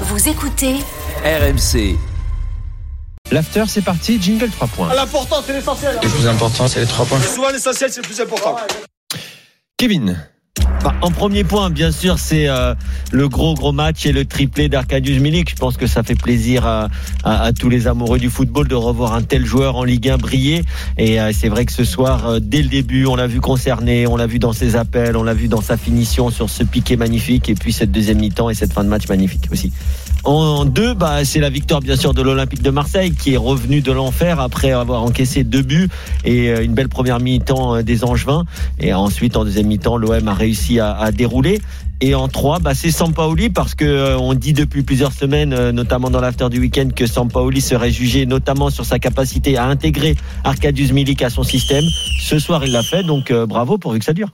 Vous écoutez RMC. L'after, c'est parti. Jingle 3 points. L'important, c'est l'essentiel. Le plus important, c'est les 3 points. Souvent, l'essentiel, c'est le plus important. Kevin. Bah, en premier point, bien sûr, c'est euh, le gros gros match et le triplé d'Arcadius Milik. Je pense que ça fait plaisir à, tous les amoureux du football de revoir un tel joueur en Ligue 1 briller. Et euh, c'est vrai que ce soir, euh, dès le début, on l'a vu concerné, on l'a vu dans ses appels, on l'a vu dans sa finition sur ce piqué magnifique, et puis cette deuxième mi-temps et cette fin de match magnifique aussi. En deux, bah, c'est la victoire bien sûr de l'Olympique de Marseille qui est revenu de l'enfer après avoir encaissé deux buts et une belle première mi-temps des Angevins. Et ensuite, en deuxième mi-temps, l'OM a réussi à, dérouler. Et en trois, bah, c'est Sampaoli parce que euh, on dit depuis plusieurs semaines, euh, notamment dans l'after du week-end, que Sampaoli serait jugé notamment sur sa capacité à intégrer Arcadius Milik à son système. Ce soir, il l'a fait, donc euh, bravo pourvu que ça dure.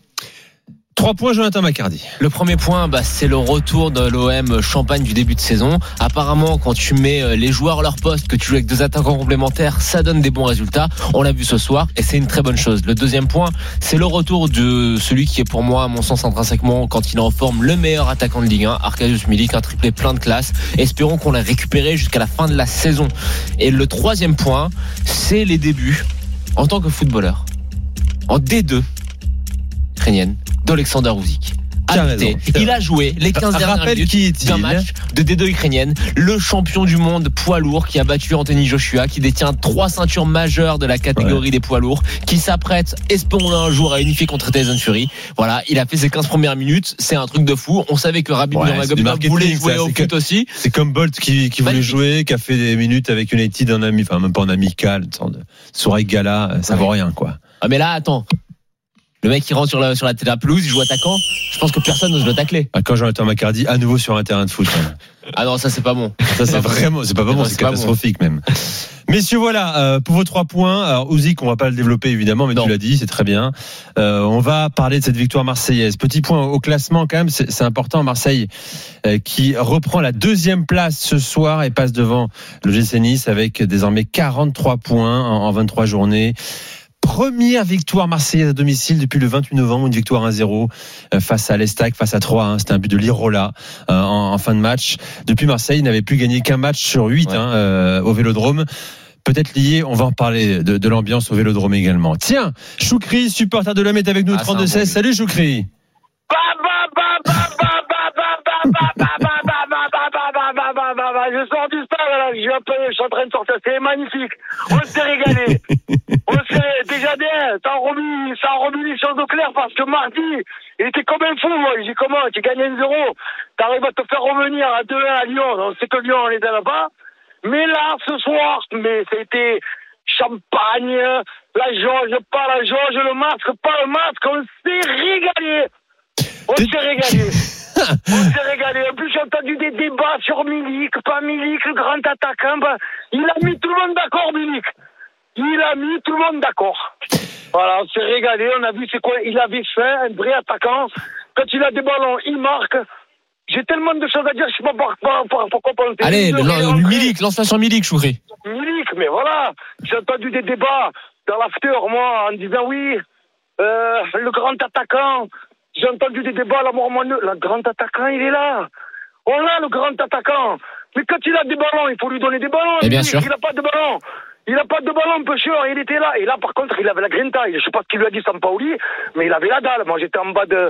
Trois points, Jonathan Macardy. Le premier point, bah, c'est le retour de l'OM Champagne du début de saison. Apparemment, quand tu mets les joueurs à leur poste, que tu joues avec deux attaquants complémentaires, ça donne des bons résultats. On l'a vu ce soir et c'est une très bonne chose. Le deuxième point, c'est le retour de celui qui est pour moi, à mon sens intrinsèquement, quand il est en forme, le meilleur attaquant de Ligue 1, Arkadiusz Milik, un triplé plein de classe. Espérons qu'on l'a récupéré jusqu'à la fin de la saison. Et le troisième point, c'est les débuts en tant que footballeur. En D2 ukrainienne d'Alexander Uzik. Il a joué les 15 dernières minutes d'un match de D2 ukrainienne, le champion du monde poids lourd qui a battu Anthony Joshua, qui détient trois ceintures majeures de la catégorie ouais. des poids lourds, qui s'apprête, espérons un jour, à unifier contre Tyson Fury. Voilà, il a fait ses 15 premières minutes, c'est un truc de fou. On savait que Rabib ouais, voulait jouer ça, au foot aussi. C'est comme Bolt qui, qui voulait jouer, qui a fait des minutes avec United en ami, enfin même pas en amical, de soirée gala, ça ouais. vaut rien quoi. Ah mais là, attends, le mec qui rentre sur la, sur la, la pelouse, il joue attaquant. Je pense que personne n'ose le tacler. Ah, quand Jonathan Macardy, à nouveau sur un terrain de foot. ah non, ça c'est pas bon. Ça c'est vraiment, c'est pas bon, c'est catastrophique bon. même. Messieurs, voilà, euh, pour vos trois points. Alors, Ouzik, on va pas le développer évidemment, mais non. tu l'as dit, c'est très bien. Euh, on va parler de cette victoire marseillaise. Petit point au classement quand même, c'est important. Marseille euh, qui reprend la deuxième place ce soir et passe devant le GC Nice avec désormais 43 points en, en 23 journées première victoire marseillaise à domicile depuis le 28 novembre, une victoire 1-0 face à l'Estac, face à 3. Hein. C'était un but de Lirola euh, en, en, fin de match. Depuis Marseille, il n'avait plus gagné qu'un match sur 8 ouais. hein, euh, au Vélodrome. Peut-être lié, on va en parler de, de l'ambiance au Vélodrome également. Tiens, Choukri, supporter de l'homme, est avec nous ah, 32-16. Bon Salut Choukri. Là, je, un peu, je suis en train de sortir, c'est magnifique. On s'est régalé. On s'est déjà bien, ça a remis, ça a remis les choses au clair parce que mardi, il était comme un fou, moi. J'ai dit comment, tu gagnes un 0, t'arrives à te faire revenir à 2-1 à Lyon. On sait que Lyon, on est là-bas. Mais là, ce soir, mais c'était champagne, la jauge, pas la jauge, le masque, pas le masque, on s'est régalé. On s'est régalé. On s'est régalé. En plus, j'ai entendu des débats sur Milik, pas Milik, le grand attaquant. Bah, il a mis tout le monde d'accord, Milik. Il a mis tout le monde d'accord. Voilà, on s'est régalé. On a vu c'est quoi il avait fait, un vrai attaquant. Quand il a des ballons, il marque. J'ai tellement de choses à dire, je sais pas pourquoi, pas. Allez, le, le, le Milik, lance-la sur Milik, Chouré. Milik, mais voilà. J'ai entendu des débats dans l'after, moi, en disant oui, euh, le grand attaquant. J'ai entendu des débats, la mort Le grand attaquant, il est là. On a le grand attaquant. Mais quand il a des ballons, il faut lui donner des ballons. Et bien sûr. Il n'a pas de ballon. Il n'a pas de ballon, pêcheur, il était là. Et là, par contre, il avait la grinta. Je ne sais pas ce qu'il lui a dit, Sampaoli, mais il avait la dalle. Moi, j'étais en bas de,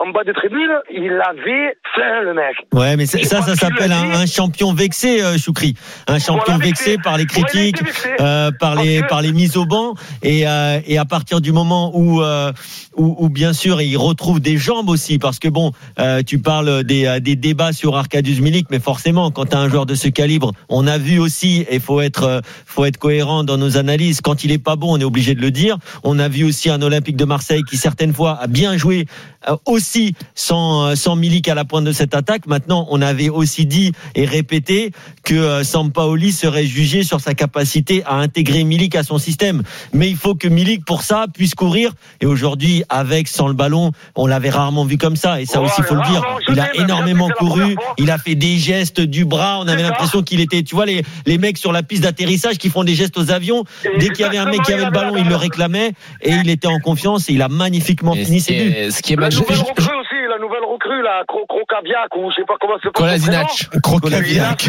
en bas de tribune, il avait faim, le mec. Ouais, mais ça, ça, ça s'appelle un, un, champion vexé, euh, Choukri. Un champion voilà, vexé, vexé, par les critiques, euh, par les, par les mises au banc. Et, euh, et à partir du moment où, euh, où, où, bien sûr, il retrouve des jambes aussi, parce que bon, euh, tu parles des, des débats sur Arkadiusz Milik, mais forcément, quand tu as un joueur de ce calibre, on a vu aussi, et faut être, faut être cohérent dans nos analyses, quand il est pas bon, on est obligé de le dire. On a vu aussi un Olympique de Marseille qui certaines fois a bien joué euh, aussi sans, sans Milik à la pointe de cette attaque. Maintenant, on avait aussi dit et répété que Sampaoli serait jugé sur sa capacité à intégrer Milik à son système. Mais il faut que Milik, pour ça, puisse courir. Et aujourd'hui, avec, sans le ballon, on l'avait rarement vu comme ça. Et ça aussi, il faut le dire. Il a énormément couru. Il a fait des gestes du bras. On avait l'impression qu'il était, tu vois, les, les mecs sur la piste d'atterrissage qui font des gestes aux avions. Dès qu'il y avait un mec qui avait le ballon, il le réclamait. Et il était en confiance et il a magnifiquement fini ses buts. Ce qui est nouvelle recrue aussi, la nouvelle recrue, là, Krokabiak, ou je sais pas comment c'est Kolasinac. Krokabiak.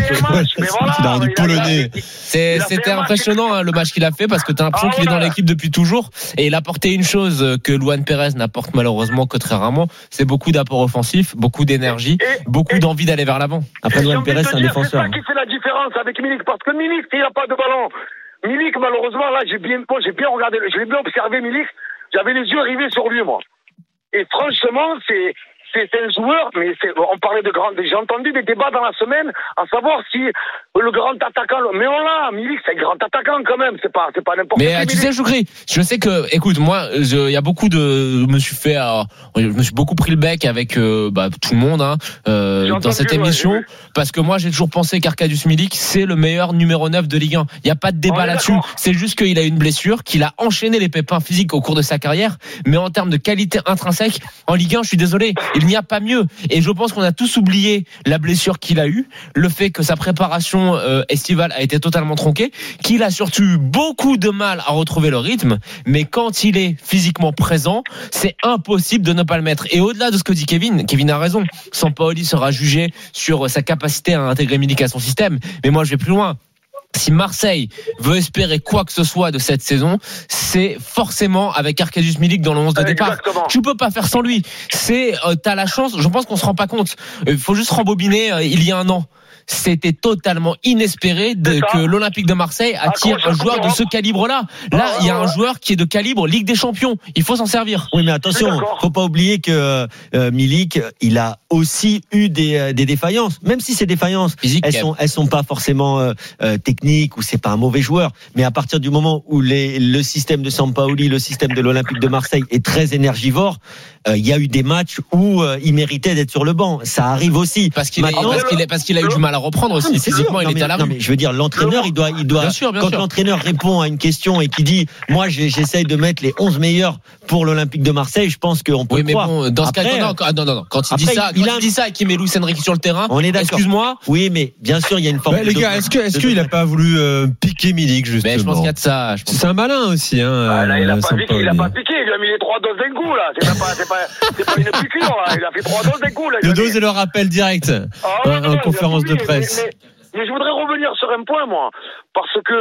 Il a rendu polonais. C'était impressionnant, hein, le match qu'il a fait, parce que tu as l'impression qu'il est dans l'équipe depuis toujours. Et il a porté une chose que Luan Perez n'apporte malheureusement que très rarement, c'est beaucoup d'apport offensif, beaucoup d'énergie, beaucoup d'envie d'aller vers l'avant. Après, Luan Perez, c'est un défenseur. C'est ça qui fait la différence avec Milik, parce que Milik, il n'a pas de ballon. Milik, malheureusement, là, j'ai bien, j'ai bien regardé, j'ai bien observé Milik. J'avais les yeux rivés sur lui, moi. Et franchement, c'est, c'est un joueur, mais on parlait de grand. J'ai entendu des débats dans la semaine à savoir si le grand attaquant. Mais on l'a, Milik, c'est un grand attaquant quand même. C'est pas, c'est pas n'importe. Mais tu sais, Choukri, je sais que, écoute, moi, il y a beaucoup de, je me suis fait, euh, je me suis beaucoup pris le bec avec euh, bah, tout le monde hein, euh, dans cette émission, parce que moi, j'ai toujours pensé qu'Arcadius Milik, c'est le meilleur numéro 9 de Ligue 1. Il n'y a pas de débat là-dessus. C'est juste qu'il a une blessure, qu'il a enchaîné les pépins physiques au cours de sa carrière, mais en termes de qualité intrinsèque, en Ligue 1, je suis désolé, il n'y a pas mieux. Et je pense qu'on a tous oublié la blessure qu'il a eue, le fait que sa préparation euh, estivale a été totalement tronquée, qu'il a surtout eu beaucoup de mal à retrouver le rythme, mais quand il est physiquement présent, c'est impossible de ne pas le mettre. Et au-delà de ce que dit Kevin, Kevin a raison, Sampaoli sera jugé sur sa capacité à intégrer Milik à son système, mais moi je vais plus loin si Marseille veut espérer quoi que ce soit de cette saison, c'est forcément avec Arcadius Milik dans le 11 de départ. Tu peux pas faire sans lui. C'est, euh, t'as la chance. Je pense qu'on se rend pas compte. Il faut juste rembobiner. Euh, il y a un an c'était totalement inespéré de, que l'Olympique de Marseille ah, attire un joueur de ce calibre-là. Là, il y a un joueur qui est de calibre Ligue des Champions. Il faut s'en servir. Oui, mais attention, faut pas oublier que euh, Milik, il a aussi eu des, euh, des défaillances. Même si ces défaillances, elles sont, elles sont pas forcément euh, euh, techniques ou c'est pas un mauvais joueur. Mais à partir du moment où les, le système de Sampaoli, le système de l'Olympique de Marseille est très énergivore, il y a eu des matchs où il méritait d'être sur le banc. Ça arrive aussi. Parce qu'il parce qu'il a eu du mal à reprendre aussi. Physiquement, il était à la rue. je veux dire, l'entraîneur, il doit, il doit. Bien sûr, bien quand l'entraîneur répond à une question et qui dit, moi, j'essaye de mettre les 11 meilleurs pour l'Olympique de Marseille, je pense qu'on peut oui, mais croire. Bon, dans ce cas, non, non, non, quand il dit ça, il a dit ça et qu'il met Luis Enrique sur le terrain. On est d'accord. Excuse-moi. Oui, mais bien sûr, il y a une forme. les gars, est-ce que, est-ce qu'il a pas voulu euh, piquer Milik justement mais Je pense qu'il y a de ça. C'est un malin aussi, hein. Ah, là, il a pas piqué, il a pas piqué, il a mis les trois doses d'un coup là. C'est pas, c'est pas, c'est pas une piqûre là. Il a fait trois doses d'un coup là. Le dose et le rappel direct ah en conférence de presse. Mais je voudrais revenir sur un point, moi. Parce que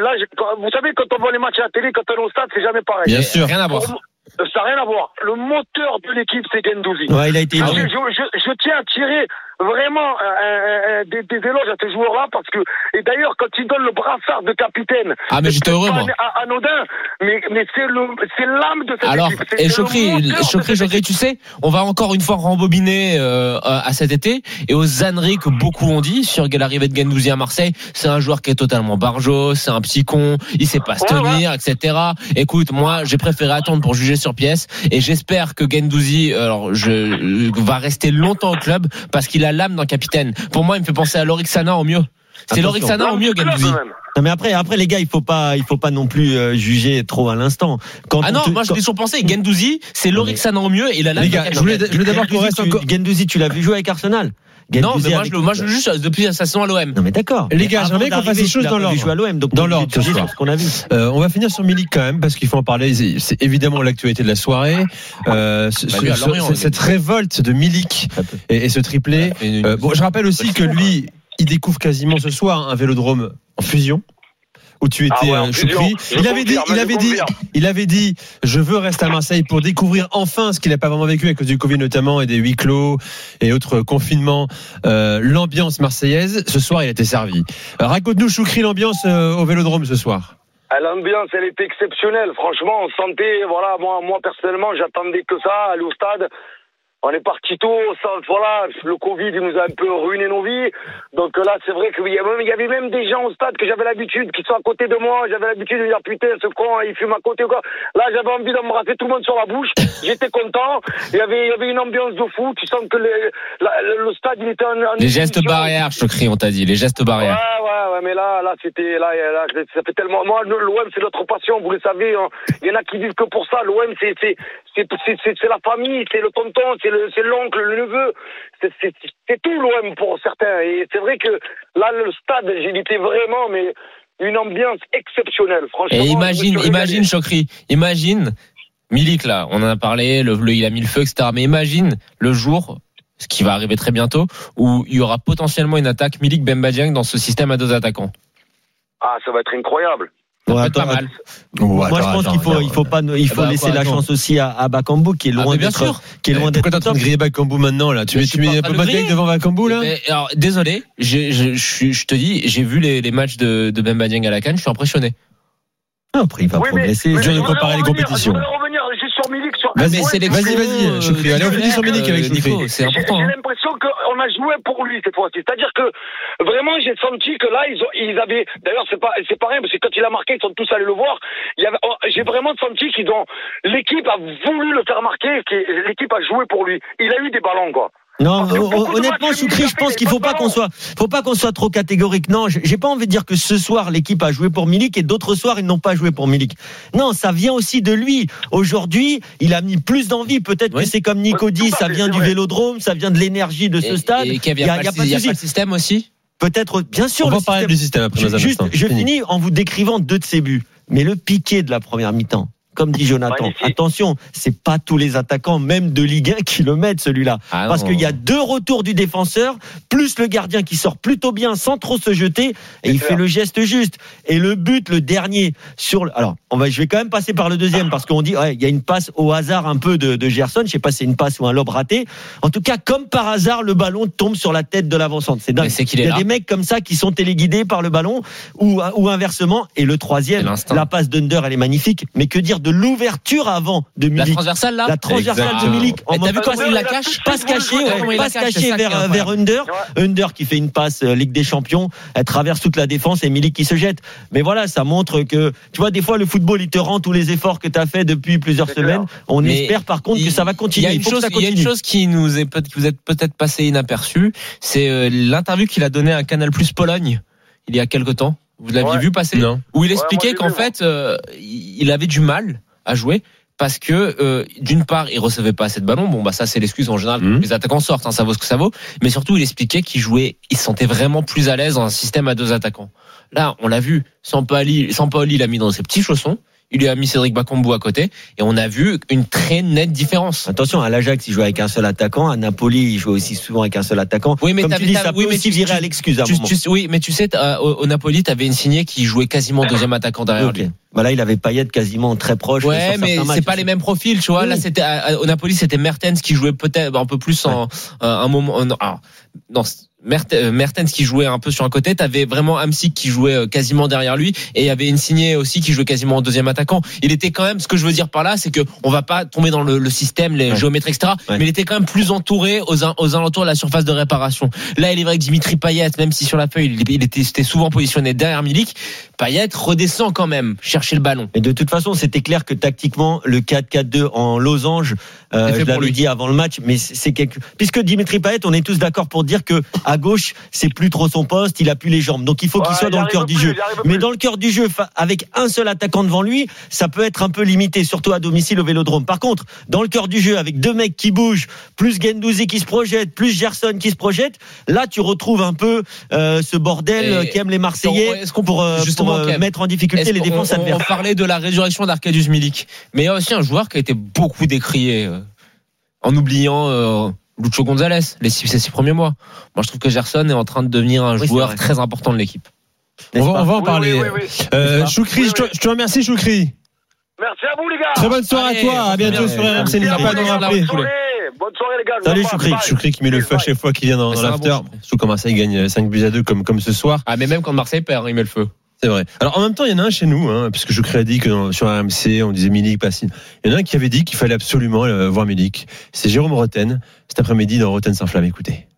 là, vous savez, quand on voit les matchs à la télé, quand on est au stade, c'est jamais pareil. Bien sûr. Rien à voir. Ça n'a rien à voir. Le moteur de l'équipe, c'est Gendouzi. Ouais, il a été. Ah, je, je, je, tiens à tirer vraiment euh, des, des, éloges à ces joueurs-là parce que et d'ailleurs quand ils donnent le brassard de capitaine ah mais j'étais heureux moi. anodin mais mais c'est le c'est l'âme de cette alors équipe. et Chokri Chokri tu sais on va encore une fois rembobiner euh, à cet été. Et aux âneries que beaucoup ont dit sur l'arrivée de Gendouzi à Marseille c'est un joueur qui est totalement barjo c'est un petit con il sait pas se tenir etc écoute moi j'ai préféré attendre pour juger sur pièce et j'espère que Gendouzi alors je va rester longtemps au club parce qu'il a l'âme d'un capitaine. Pour moi, il me fait penser à Lorixana au mieux. C'est Lorixana au mieux, Gendouzi. Non mais après, après les gars, il faut pas, il faut pas non plus euh, juger trop à l'instant. ah non, moi je l'ai toujours pensé. Gendouzi, c'est Lorixana au mieux et la Les gars, je voulais, d'abord qu'on reste encore. Gendouzi, tu l'as vu jouer avec Arsenal non, mais moi, je, moi, je juste depuis sa saison à l'OM. Non, mais d'accord. Les gars, j'aimerais qu'on fasse les choses dans l'ordre. à l'OM, donc dans l'ordre ce soir. qu'on a vu. Euh, on va finir sur Milik quand même parce qu'il faut en parler. C'est évidemment l'actualité de la soirée. Euh, bah, cette révolte de Milik et, ce triplé. Euh, bon, je rappelle aussi que lui, il découvre quasiment ce soir un vélodrome en fusion où tu étais ah euh, Il avait dit, il avait dit, il avait dit, je veux rester à Marseille pour découvrir enfin ce qu'il n'a pas vraiment vécu à cause du Covid notamment et des huis clos et autres confinements, euh, l'ambiance marseillaise. Ce soir, il a été servi. Euh, raconte-nous, Choukri, l'ambiance au Vélodrome ce soir. Ah, l'ambiance, elle était exceptionnelle. Franchement, on sentait, voilà, moi, moi personnellement, j'attendais que ça, aller au stade. On est parti tôt, voilà, le Covid il nous a un peu ruiné nos vies. Donc là, c'est vrai qu'il y, y avait même des gens au stade que j'avais l'habitude, qui sont à côté de moi, j'avais l'habitude de dire putain, ce con, il fume à côté ou quoi. Là, j'avais envie d'embrasser tout le monde sur la bouche. J'étais content. Il y avait, il y avait une ambiance de fou. Tu sens que le, la- le, le stade, il était en, en Les gestes barrières, je crie, on t'a dit, les gestes Ouais, barrières. ouais, ouais, mais là, là, c'était, là, là, ça fait tellement. Moi, l'OM, c'est notre passion, vous le savez. hein. Il y en a qui vivent que pour ça. L'OM, c'est, c'est, c'est, c'est, la famille, c'est le tonton, c'est c'est l'oncle, le neveu. C'est, tout l'OM pour certains. Et c'est vrai que là, le stade, était vraiment, mais une ambiance exceptionnelle, franchement. Et imagine, imagine. Chokri, imagine, Milik là, on en a parlé, le, le- il a mis le feu, etc. Mais imagine le jour, ce qui va arriver très bientôt, où il y aura potentiellement une attaque Milik Bemba Dieng dans ce système à deux attaquants. Ah, ça va être incroyable. Ça Ouais, peut être attends, pas mal. Moi, je attends, pense attends, qu'il faut, il faut pas, il faut Ah bah, laisser quoi, la attends. chance aussi à, à Bakambu qui est Ah, loin bien d'être, sûr. qui est loin d'être Pourquoi t'es en train de griller Bakambu maintenant là? Tu Mais mets, je tu suis mets train de devant Bakambu là? Mais, alors, désolé, je, je, suis- je te dis, j'ai vu les, les matchs de, de Bemba Dieng à la canne, je suis impressionné. Après, il va Oui, progresser. de je voudrais comparer les compétitions. Je revenir juste sur Milik. Sur Vas-y, vas-y, vas-y, euh, Choukri. Allez, on finit sur Milik avec. Nico, C'est J'ai important. Joué pour lui cette fois-ci. C'est-à-dire que vraiment, j'ai senti que là, ils, ils avaient. D'ailleurs, c'est pas, c'est rien parce que quand il a marqué, ils sont tous allés le voir. Oh, j'ai vraiment senti qu'ils. L'équipe a voulu le faire marquer. que L'équipe a joué pour lui. Il a eu des ballons, quoi. Non, de honnêtement, il je pense qu'il faut pas qu'on soit, faut pas qu'on soit trop catégorique. Non, j'ai pas envie de dire que ce soir l'équipe a joué pour Milik et d'autres soirs ils n'ont pas joué pour Milik. Non, ça vient aussi de lui. Aujourd'hui, il a mis plus d'envie. Peut-être Oui. que c'est comme Nico dit, ça vient du. Vélodrome, ça vient de l'énergie de ce Et- stade. Et il n'y y a, a- pas il y a pas de a pas le système aussi Peut-être, bien sûr. On va parler système- du système après Juste, instant. je Fini. finis en vous décrivant deux de ses buts. Mais le piqué de la première mi-temps, comme dit Jonathan, Magnifique. attention, c'est pas tous les attaquants, même de Ligue 1, qui le mettent celui-là. Ah Parce qu'il y a deux retours du défenseur, plus le gardien qui sort plutôt bien sans trop se jeter, et C'est il clair. fait le geste juste. Et le but, le dernier, sur le... Alors, on va, je vais quand même passer par le deuxième, parce qu'on dit, ouais, il y a une passe au hasard un peu de, de Gerson, je sais pas si c'est une passe ou un lob raté. En tout cas, comme par hasard, le ballon tombe sur la tête de l'avancante. C'est dingue. C'est qu'il Il y a là. des mecs comme ça qui sont téléguidés par le ballon ou, ou inversement. Et le troisième, la passe d'Under, elle est magnifique. Mais que dire de l'ouverture avant de La Milik transversale là La transversale de. Milik. En T'as vu comment il la cache passe cachée, ouais, la passe cachée vers, vers Under. Under qui fait une passe euh, Ligue des Champions, elle traverse toute la défense et Milik qui se jette. Mais voilà, ça montre que, tu vois, des fois, le football, il te rend tous les efforts que tu as fait depuis plusieurs semaines. On Mais espère par contre que ça va Il y continuer. a Il, une chose, y a continue. une chose qui nous est peut- qui vous êtes peut-être passé inaperçu, c'est euh, l'interview qu'il a donnée à Canal Plus Pologne il y a quelque temps. Vous l'aviez Ouais. vu passer Non. Où il expliquait qu'en fait, euh, il avait du mal à jouer parce que euh, d'une part, il recevait pas assez de ballons. Bon, bah ça, c'est l'excuse en général. Mhm. Les attaquants sortent, hein, ça vaut ce que ça vaut. Mais surtout, il expliquait qu'il jouait, il se sentait vraiment plus à l'aise dans un système à deux attaquants. Là, on l'a vu. Sampaoli, Sampaoli l'a mis dans ses petits chaussons. Il lui a mis Cédric Bakambu à côté et on a vu une très nette différence. Attention, à l'Ajax, il joue avec un seul attaquant. À Napoli, il joue aussi souvent avec un seul attaquant. Oui, mais Comme tu dis, ça peut oui, mais aussi tu- virer tu- à l'excuse à un Tu- moment. tu- oui, mais tu sais, t'as- au, au Napoli, t'avais une signée qui jouait quasiment deuxième attaquant derrière Ok. lui. Bah là, il avait Payet quasiment très proche. Ouais, mais certains c'est pas les mêmes profils, tu vois. Oui. Là, c'était au Napoli, c'était Mertens qui jouait peut-être un peu plus en un, un moment. Non, alors, non, Mert- euh, Mertens qui jouait un peu sur un côté. T'avais vraiment Amsic qui jouait euh, quasiment derrière lui, et il y avait Insigné aussi qui jouait quasiment en deuxième attaquant. Il était quand même. Ce que je veux dire par là, c'est que on va pas tomber dans le, le système, les Ouais. géométries, etc. Ouais. Mais il était quand même plus entouré aux, alentours de la surface de réparation. Là, il est vrai que Dimitri Payet, même si sur la feuille il, il était, c'était souvent positionné derrière Milik, Payet redescend quand même chercher le ballon. Et de toute façon, c'était clair que tactiquement, le 4-4-2 en losange, euh, je l'avais dit avant le match, mais c'est quelque... puisque Dimitri Payet, on est tous d'accord pour dire que à gauche, c'est plus trop son poste, il a plus les jambes, donc il faut qu'il Ouais, soit dans le cœur du plus, jeu. Mais plus. dans le cœur du jeu, avec un seul attaquant devant lui, ça peut être un peu limité, surtout à domicile au Vélodrome. Par contre, dans le cœur du jeu, avec deux mecs qui bougent, plus Gendouzi qui se projette, plus Gerson qui se projette, là tu retrouves un peu euh, ce bordel aime les Marseillais Est-ce qu'on pour, euh, justement, pour, euh, mettre en difficulté les défenses on, on, adverses. parlait de la résurrection d'Arcadius Milik, mais il y a aussi un joueur qui a été beaucoup décrié euh, en oubliant euh, Lucho Gonzalez les six, ces six premiers mois. Moi, je trouve que Gerson est en train de devenir un Oui, joueur très important de l'équipe. On va, on va en parler. oui, oui, oui. Euh, Choukri, Oui, je te, oui. je te remercie, Choukri. Merci à vous, les gars. Très bonne soirée Allez, à toi. À bientôt bien, sur. RMC. N'hésitez Bien, pas à nous rappeler. Bonne soirée. Les gars. Salut, Choukri. Choukri qui met le feu à chaque fois qu'il vient dans, dans l'after. bon. Surtout quand Marseille gagne 5 buts à 2 comme, comme ce soir. Ah, mais même quand Marseille perd, il met le feu. C'est vrai. Alors en même temps, il y en a un chez nous, hein, puisque je crédit que sur RMC, on disait Milik, Passine. Il y en a un qui avait dit qu'il fallait absolument euh, voir Milik. C'est Jérôme Roten, cet après-midi dans Roten sans flamme. Écoutez.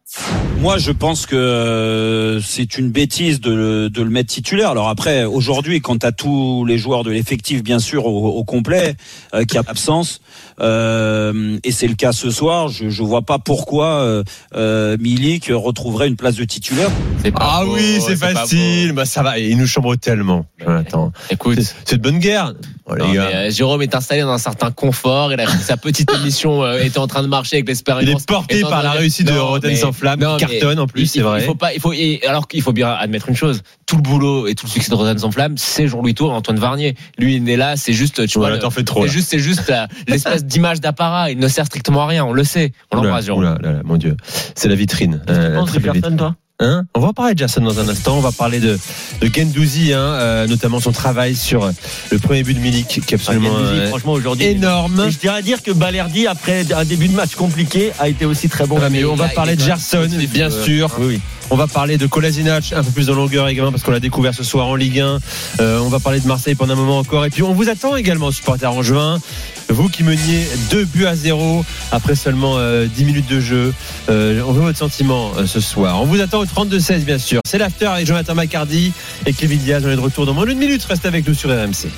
Moi, je pense que euh, c'est une bêtise de le, de le mettre titulaire. Alors après, aujourd'hui, quand tu as tous les joueurs de l'effectif, bien sûr, au, au complet, euh, qui a absence, euh, et c'est le cas ce soir, je ne vois pas pourquoi euh, euh, Milik retrouverait une place de titulaire. Ah beau, oui, c'est facile. Bah ça va. Et il nous chambre tellement. Jonathan. Écoute. C'est de bonne guerre. Oh, non, mais, euh, Jérôme est installé dans un certain confort. Il a sa petite émission euh, était en train de marcher avec l'expérience. Il est porté par la réussite de mais- sans flamme, non, cartonne en plus, il- c'est vrai. Il faut pas, il faut, et alors qu'il faut bien admettre une chose, tout le boulot et tout le succès de Roten sans flamme, c'est Jean-Louis Tour et Antoine Varnier. Lui, il est là, c'est juste, tu vois, Voilà, le- t'en fais trop. c'est juste, c'est juste l'espèce d'image d'apparat. Il ne sert strictement à rien, on le sait. On l'embrasse, Jérôme. oula, là, là, mon Dieu. C'est la vitrine. Tu Euh, penses belle Jefferson, toi? Hein on va parler de Jason dans un instant. On va parler de, de Gendouzi, hein, euh, notamment son travail sur le premier but de Milik, qui est absolument Gendouzi, euh, franchement, aujourd'hui. énorme. Et je tiens à dire que Balerdi, après un début de match compliqué, a été aussi très bon. Ah, mais on va parler de Gerson, bien euh, sûr. Oui, oui. On va parler de Kolasinac un peu plus de longueur également parce qu'on l'a découvert ce soir en Ligue 1. Euh, on va parler de Marseille pendant un moment encore. Et puis on vous attend également, supporters en juin. Vous qui meniez 2 buts à 0 après seulement euh, 10 minutes de jeu. Euh, on veut votre sentiment euh, ce soir. On vous attend au 32-16 bien sûr. C'est l'after avec Jonathan Macardy et Kevin Diaz. On est de retour dans moins d'une minute. Restez avec nous sur RMC.